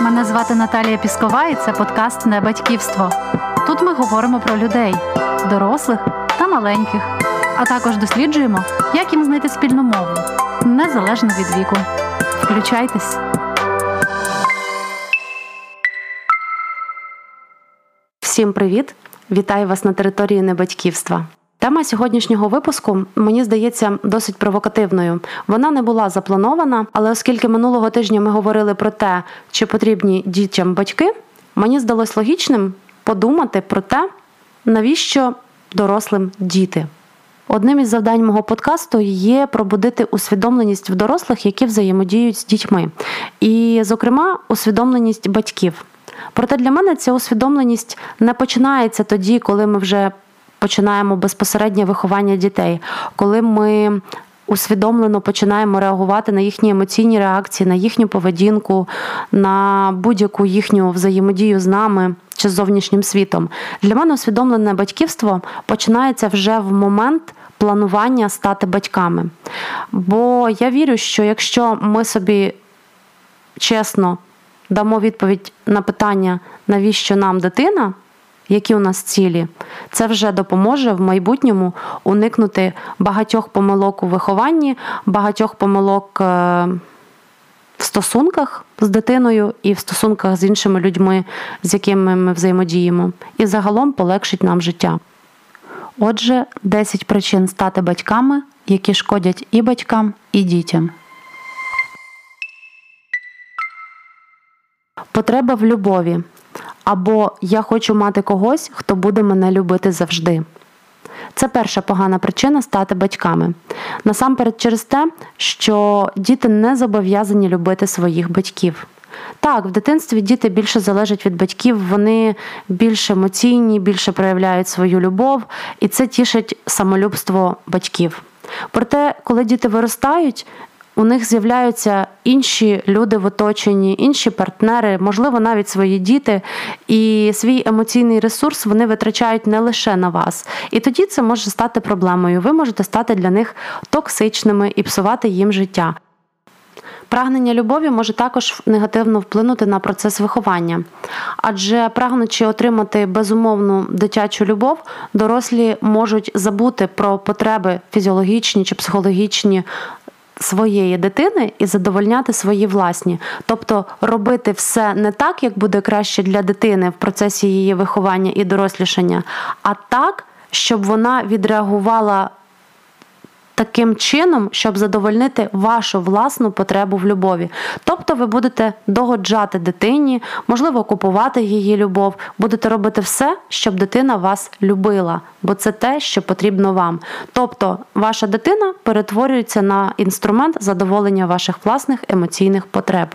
Мене звати Наталія Піскова, і це подкаст Не батьківство. Тут ми говоримо про людей, дорослих та маленьких, а також досліджуємо, як їм знайти спільну мову незалежно від віку. Включайтесь. Всім привіт! Вітаю вас на території небатьківства. Тема сьогоднішнього випуску мені здається досить провокативною. Вона не була запланована, але оскільки минулого тижня ми говорили про те, чи потрібні дітям батьки, мені здалось логічним подумати про те, навіщо дорослим діти. Одним із завдань мого подкасту є пробудити усвідомленість в дорослих, які взаємодіють з дітьми, і, зокрема, усвідомленість батьків. Проте для мене ця усвідомленість не починається тоді, коли ми вже починаємо безпосереднє виховання дітей, коли ми усвідомлено починаємо реагувати на їхні емоційні реакції, на їхню поведінку, на будь-яку їхню взаємодію з нами чи з зовнішнім світом. Для мене усвідомлене батьківство починається вже в момент. Планування стати батьками. Бо я вірю, що якщо ми собі чесно дамо відповідь на питання, навіщо нам дитина, які у нас цілі, це вже допоможе в майбутньому уникнути багатьох помилок у вихованні, багатьох помилок е, в стосунках з дитиною і в стосунках з іншими людьми, з якими ми взаємодіємо, і загалом полегшить нам життя. Отже, 10 причин стати батьками, які шкодять і батькам, і дітям. Потреба в любові. Або я хочу мати когось, хто буде мене любити завжди. Це перша погана причина стати батьками. Насамперед, через те, що діти не зобов'язані любити своїх батьків. Так, в дитинстві діти більше залежать від батьків, вони більш емоційні, більше проявляють свою любов, і це тішить самолюбство батьків. Проте, коли діти виростають, у них з'являються інші люди в оточенні, інші партнери, можливо, навіть свої діти, і свій емоційний ресурс вони витрачають не лише на вас. І тоді це може стати проблемою. Ви можете стати для них токсичними і псувати їм життя. Прагнення любові може також негативно вплинути на процес виховання, адже прагнучи отримати безумовну дитячу любов, дорослі можуть забути про потреби фізіологічні чи психологічні своєї дитини і задовольняти свої власні, тобто робити все не так, як буде краще для дитини в процесі її виховання і дорослішання, а так, щоб вона відреагувала таким чином, щоб задовольнити вашу власну потребу в любові. Тобто ви будете догоджати дитині, можливо, купувати її любов, будете робити все, щоб дитина вас любила, бо це те, що потрібно вам. Тобто, ваша дитина перетворюється на інструмент задоволення ваших власних емоційних потреб.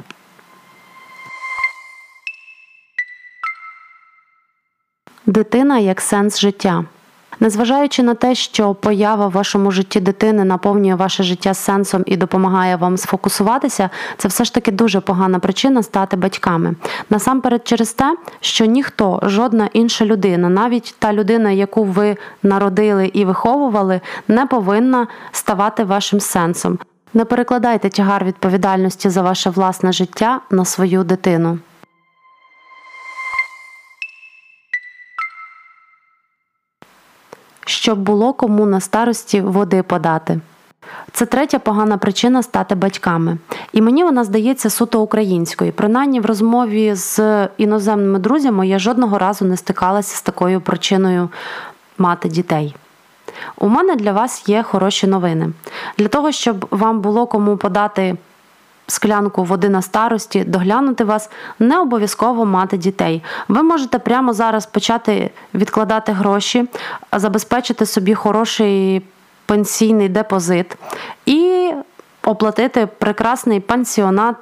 Дитина як сенс життя. Незважаючи на те, що поява в вашому житті дитини наповнює ваше життя сенсом і допомагає вам сфокусуватися, це все ж таки дуже погана причина стати батьками. Насамперед, через те, що ніхто, жодна інша людина, навіть та людина, яку ви народили і виховували, не повинна ставати вашим сенсом. Не перекладайте тягар відповідальності за ваше власне життя на свою дитину. Щоб було кому на старості води подати. Це третя погана причина стати батьками. І мені вона здається суто українською. Принаймні в розмові з іноземними друзями я жодного разу не стикалася з такою причиною мати дітей. У мене для вас є хороші новини. Для того, щоб вам було кому подати склянку води на старості, доглянути вас, не обов'язково мати дітей. Ви можете прямо зараз почати відкладати гроші, забезпечити собі хороший пенсійний депозит і оплатити прекрасний пансіонат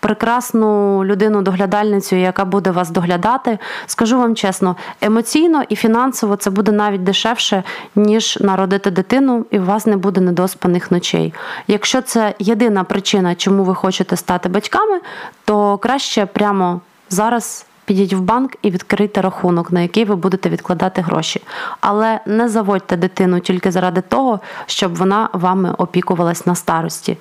прекрасну людину-доглядальницю, яка буде вас доглядати. Скажу вам чесно, емоційно і фінансово це буде навіть дешевше, ніж народити дитину, і у вас не буде недоспаних ночей. Якщо це єдина причина, чому ви хочете стати батьками, то краще прямо зараз. Підіть в банк і відкрийте рахунок, на який ви будете відкладати гроші. Але не заводьте дитину тільки заради того, щоб вона вами опікувалась на старості.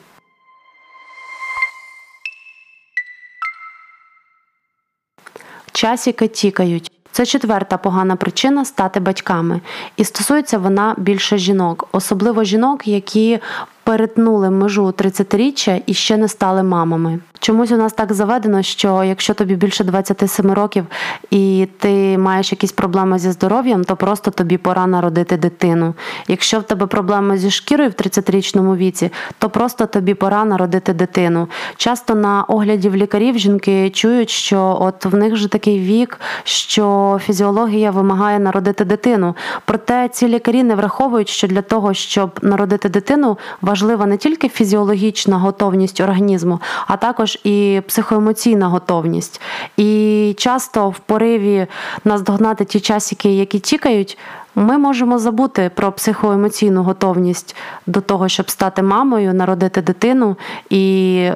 Часики тікають. Це четверта погана причина стати батьками, і стосується вона більше жінок, особливо жінок, які перетнули межу 30-річчя і ще не стали мамами. Чомусь у нас так заведено, що якщо тобі більше 27 років і ти маєш якісь проблеми зі здоров'ям, то просто тобі пора народити дитину. Якщо в тебе проблеми зі шкірою в 30-річному віці, то просто тобі пора народити дитину. Часто на огляді в лікарів жінки чують, що от в них вже такий вік, що фізіологія вимагає народити дитину. Проте ці лікарі не враховують, що для того, щоб народити дитину, важлива не тільки фізіологічна готовність організму, а також і психоемоційна готовність. І часто в пориві наздогнати ті часики, які тікають. Ми можемо забути про психоемоційну готовність до того, щоб стати мамою, народити дитину і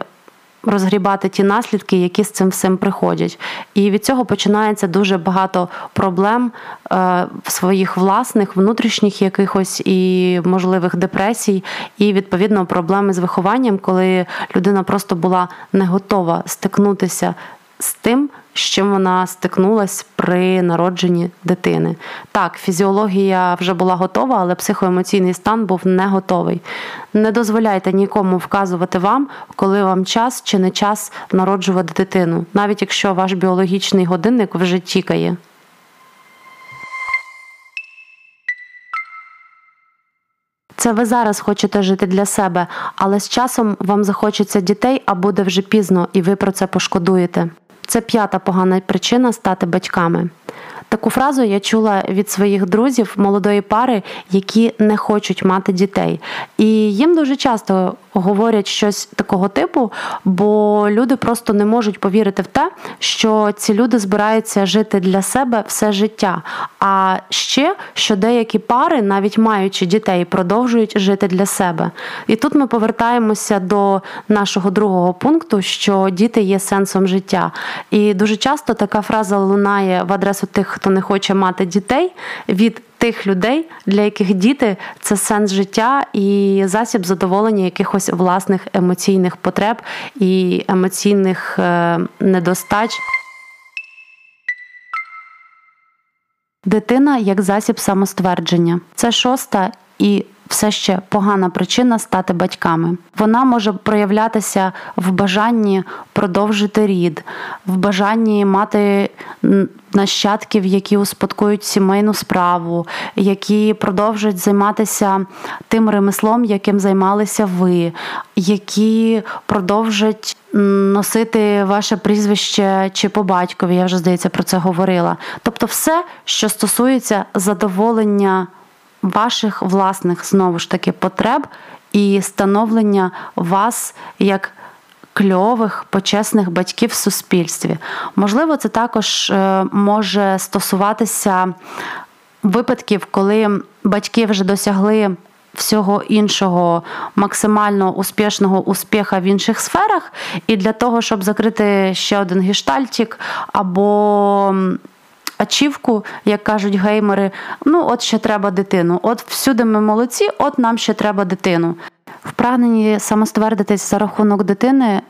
розгрібати ті наслідки, які з цим всім приходять. І від цього починається дуже багато проблем е, своїх власних, внутрішніх якихось і можливих депресій, і відповідно проблеми з вихованням, коли людина просто була не готова стикнутися з тим, з чим вона стикнулась при народженні дитини. Так, фізіологія вже була готова, але психоемоційний стан був не готовий. Не дозволяйте нікому вказувати вам, коли вам час чи не час народжувати дитину, навіть якщо ваш біологічний годинник вже тікає. Це ви зараз хочете жити для себе, але з часом вам захочеться дітей, а буде вже пізно, і ви про це пошкодуєте. Це п'ята погана причина стати батьками. Таку фразу я чула від своїх друзів молодої пари, які не хочуть мати дітей. І їм дуже часто говорять щось такого типу, бо люди просто не можуть повірити в те, що ці люди збираються жити для себе все життя. А ще що деякі пари, навіть маючи дітей, продовжують жити для себе. І тут ми повертаємося до нашого другого пункту, що діти є сенсом життя. І дуже часто така фраза лунає в адресу тих, хто не хоче мати дітей від тих людей, для яких діти це сенс життя і засіб задоволення якихось власних емоційних потреб і емоційних е, недостач. Дитина як засіб самоствердження. Це шоста і все ще погана причина стати батьками. Вона може проявлятися в бажанні продовжити рід, в бажанні мати нащадків, які успадкують сімейну справу, які продовжують займатися тим ремеслом, яким займалися ви, які продовжать носити ваше прізвище чи по батькові. Я вже здається про це говорила. Тобто, все, що стосується задоволення ваших власних знову ж таки потреб і становлення вас як кльових, почесних батьків в суспільстві. Можливо, це також е, може стосуватися випадків, коли батьки вже досягли. Всього іншого максимально успішного успіха в інших сферах, і для того, щоб закрити ще один гештальтик або ачівку, як кажуть геймери. Ну, от ще треба дитину. От всюди ми молодці, от нам ще треба дитину. В прагненні самоствердитись за рахунок дитини.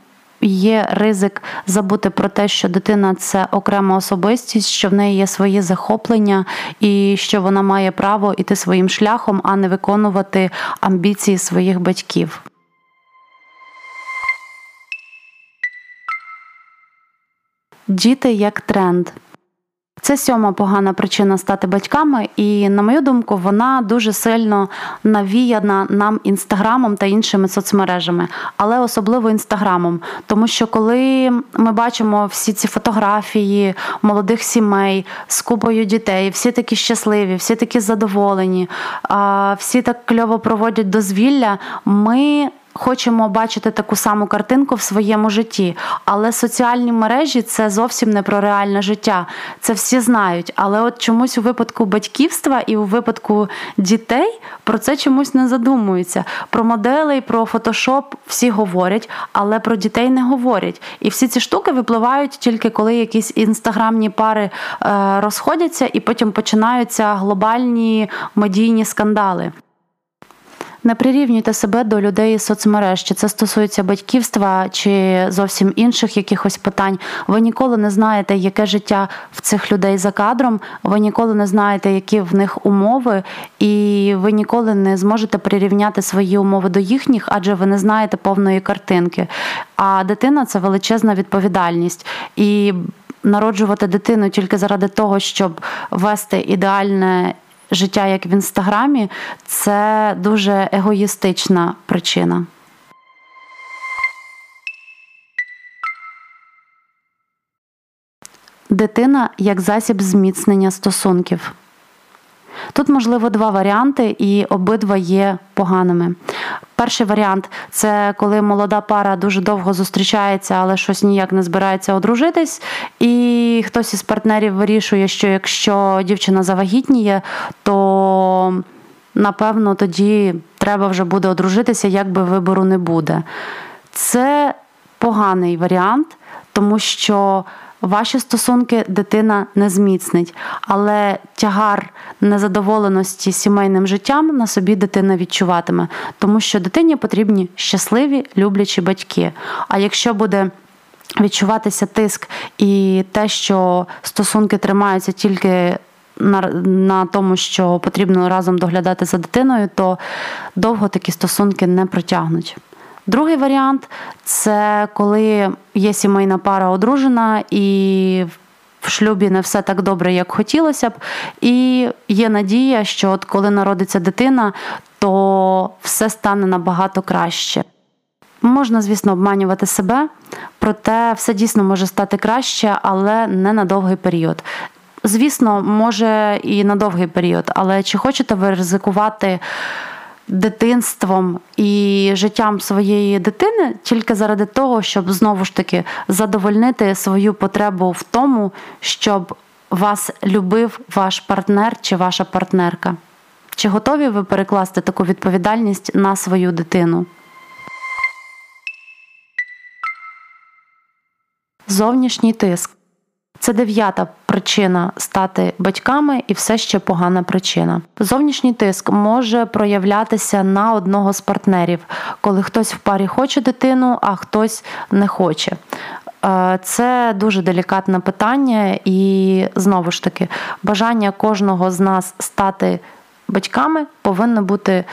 Є ризик забути про те, що дитина це окрема особистість, що в неї є свої захоплення, і що вона має право йти своїм шляхом, а не виконувати амбіції своїх батьків. Діти як тренд. Це сьома погана причина стати батьками, і, на мою думку, вона дуже сильно навіяна нам інстаграмом та іншими соцмережами, але особливо інстаграмом. Тому що коли ми бачимо всі ці фотографії молодих сімей з купою дітей, всі такі щасливі, всі такі задоволені, всі так кльово проводять дозвілля, ми хочемо бачити таку саму картинку в своєму житті. Але соціальні мережі це зовсім не про реальне життя. Це всі знають. Але от чомусь у випадку батьківства і у випадку дітей про це чомусь не задумуються. Про моделей, про фотошоп всі говорять, але про дітей не говорять. І всі ці штуки випливають тільки коли якісь інстаграмні пари е, розходяться, і потім починаються глобальні медійні скандали. Не прирівнюйте себе до людей із соцмереж, чи це стосується батьківства чи зовсім інших якихось питань. Ви ніколи не знаєте, яке життя в цих людей за кадром. Ви ніколи не знаєте, які в них умови, і ви ніколи не зможете прирівняти свої умови до їхніх, адже ви не знаєте повної картинки. А дитина це величезна відповідальність. І народжувати дитину тільки заради того, щоб вести ідеальне життя, як в інстаграмі, це дуже егоїстична причина. Дитина як засіб зміцнення стосунків. Тут, можливо, два варіанти, і обидва є поганими. Перший варіант це коли молода пара дуже довго зустрічається, але щось ніяк не збирається одружитись, і хтось із партнерів вирішує, що якщо дівчина завагітніє, то напевно тоді треба вже буде одружитися, як би вибору не буде. Це поганий варіант, тому що Ваші стосунки дитина не зміцнить, але тягар незадоволеності сімейним життям на собі дитина відчуватиме, тому що дитині потрібні щасливі, люблячі батьки. А якщо буде відчуватися тиск і те, що стосунки тримаються тільки на, на тому, що потрібно разом доглядати за дитиною, то довго такі стосунки не протягнуть. Другий варіант це коли є сімейна пара одружена і в шлюбі не все так добре, як хотілося б, і є надія, що от коли народиться дитина, то все стане набагато краще. Можна, звісно, обманювати себе, проте все дійсно може стати краще, але не на довгий період. Звісно, може і на довгий період, але чи хочете ви ризикувати? Дитинством і життям своєї дитини тільки заради того, щоб знову ж таки задовольнити свою потребу в тому, щоб вас любив ваш партнер чи ваша партнерка. Чи готові ви перекласти таку відповідальність на свою дитину? Зовнішній тиск. Це дев'ята причина стати батьками, і все ще погана причина. Зовнішній тиск може проявлятися на одного з партнерів, коли хтось в парі хоче дитину, а хтось не хоче. Е, це дуже делікатне питання, і знову ж таки, бажання кожного з нас стати батьками повинно бути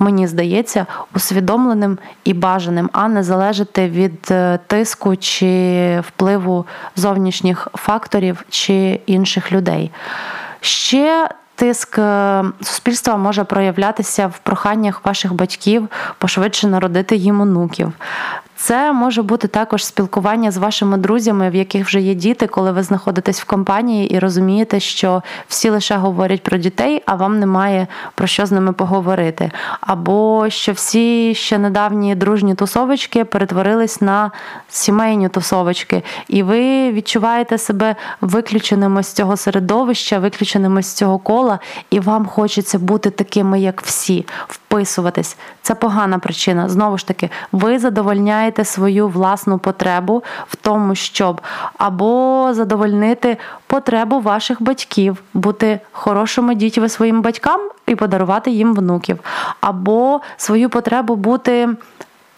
мені здається, усвідомленим і бажаним, а не залежати від е, тиску чи впливу зовнішніх факторів чи інших людей. Ще Тиск е, суспільства може проявлятися в проханнях ваших батьків пошвидше народити їм онуків. Це може бути також спілкування з вашими друзями, в яких вже є діти, коли ви знаходитесь в компанії і розумієте, що всі лише говорять про дітей, а вам немає про що з ними поговорити. Або що всі ще недавні дружні тусовочки перетворились на сімейні тусовочки, і ви відчуваєте себе виключеними з цього середовища, виключеними з цього кола, і вам хочеться бути такими, як всі, вписуватись. Це погана причина. Знову ж таки, ви задовольняєте свою власну потребу в тому, щоб або задовольнити потребу ваших батьків, бути хорошими дітьми своїм батькам і подарувати їм внуків, або свою потребу бути.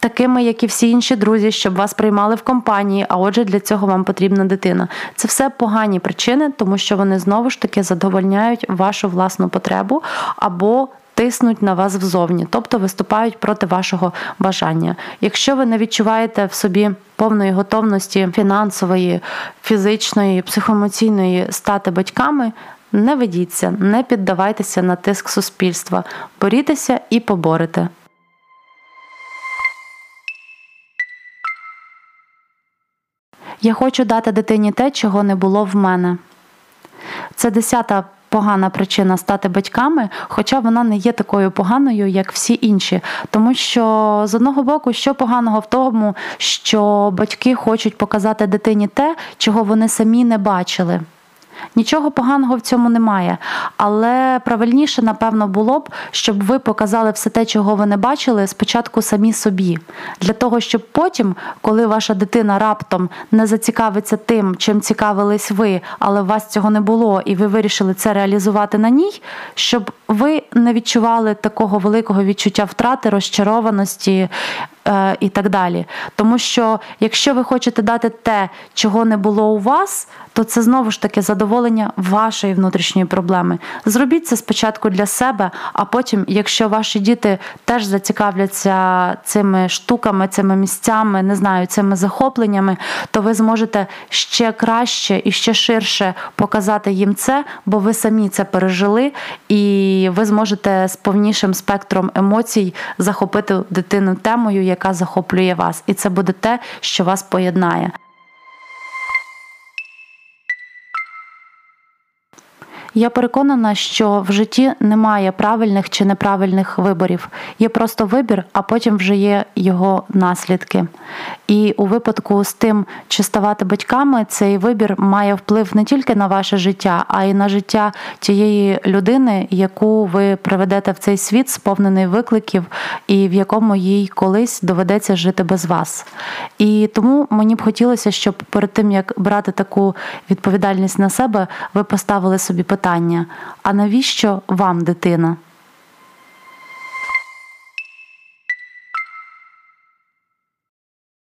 Такими, як і всі інші друзі, щоб вас приймали в компанії, а отже, для цього вам потрібна дитина. Це все погані причини, тому що вони знову ж таки задовольняють вашу власну потребу або тиснуть на вас взовні, тобто виступають проти вашого бажання. Якщо ви не відчуваєте в собі повної готовності фінансової, фізичної, психоемоційної стати батьками. Не ведіться, не піддавайтеся на тиск суспільства, борітеся і поборете. Я хочу дати дитині те, чого не було в мене. Це десята погана причина стати батьками, хоча вона не є такою поганою, як всі інші. Тому що з одного боку, що поганого в тому, що батьки хочуть показати дитині те, чого вони самі не бачили. Нічого поганого в цьому немає. Але правильніше, напевно, було б, щоб ви показали все те, чого ви не бачили, спочатку самі собі. Для того, щоб потім, коли ваша дитина раптом не зацікавиться тим, чим цікавились ви, але у вас цього не було, і ви вирішили це реалізувати на ній, щоб ви не відчували такого великого відчуття втрати, розчарованості е, і так далі. Тому що якщо ви хочете дати те, чого не було у вас, то це знову ж таки задоволення вашої внутрішньої проблеми. Зробіть це спочатку для себе, а потім, якщо ваші діти теж зацікавляться цими штуками, цими місцями, не знаю, цими захопленнями, то ви зможете ще краще і ще ширше показати їм це, бо ви самі це пережили, і ви зможете з повнішим спектром емоцій захопити дитину темою, яка захоплює вас, і це буде те, що вас поєднає. Я переконана, що в житті немає правильних чи неправильних виборів. Є просто вибір, а потім вже є його наслідки. І у випадку з тим, чи ставати батьками, цей вибір має вплив не тільки на ваше життя, а й на життя тієї людини, яку ви приведете в цей світ, сповнений викликів, і в якому їй колись доведеться жити без вас. І тому мені б хотілося, щоб перед тим як брати таку відповідальність на себе, ви поставили собі питання: а навіщо вам дитина?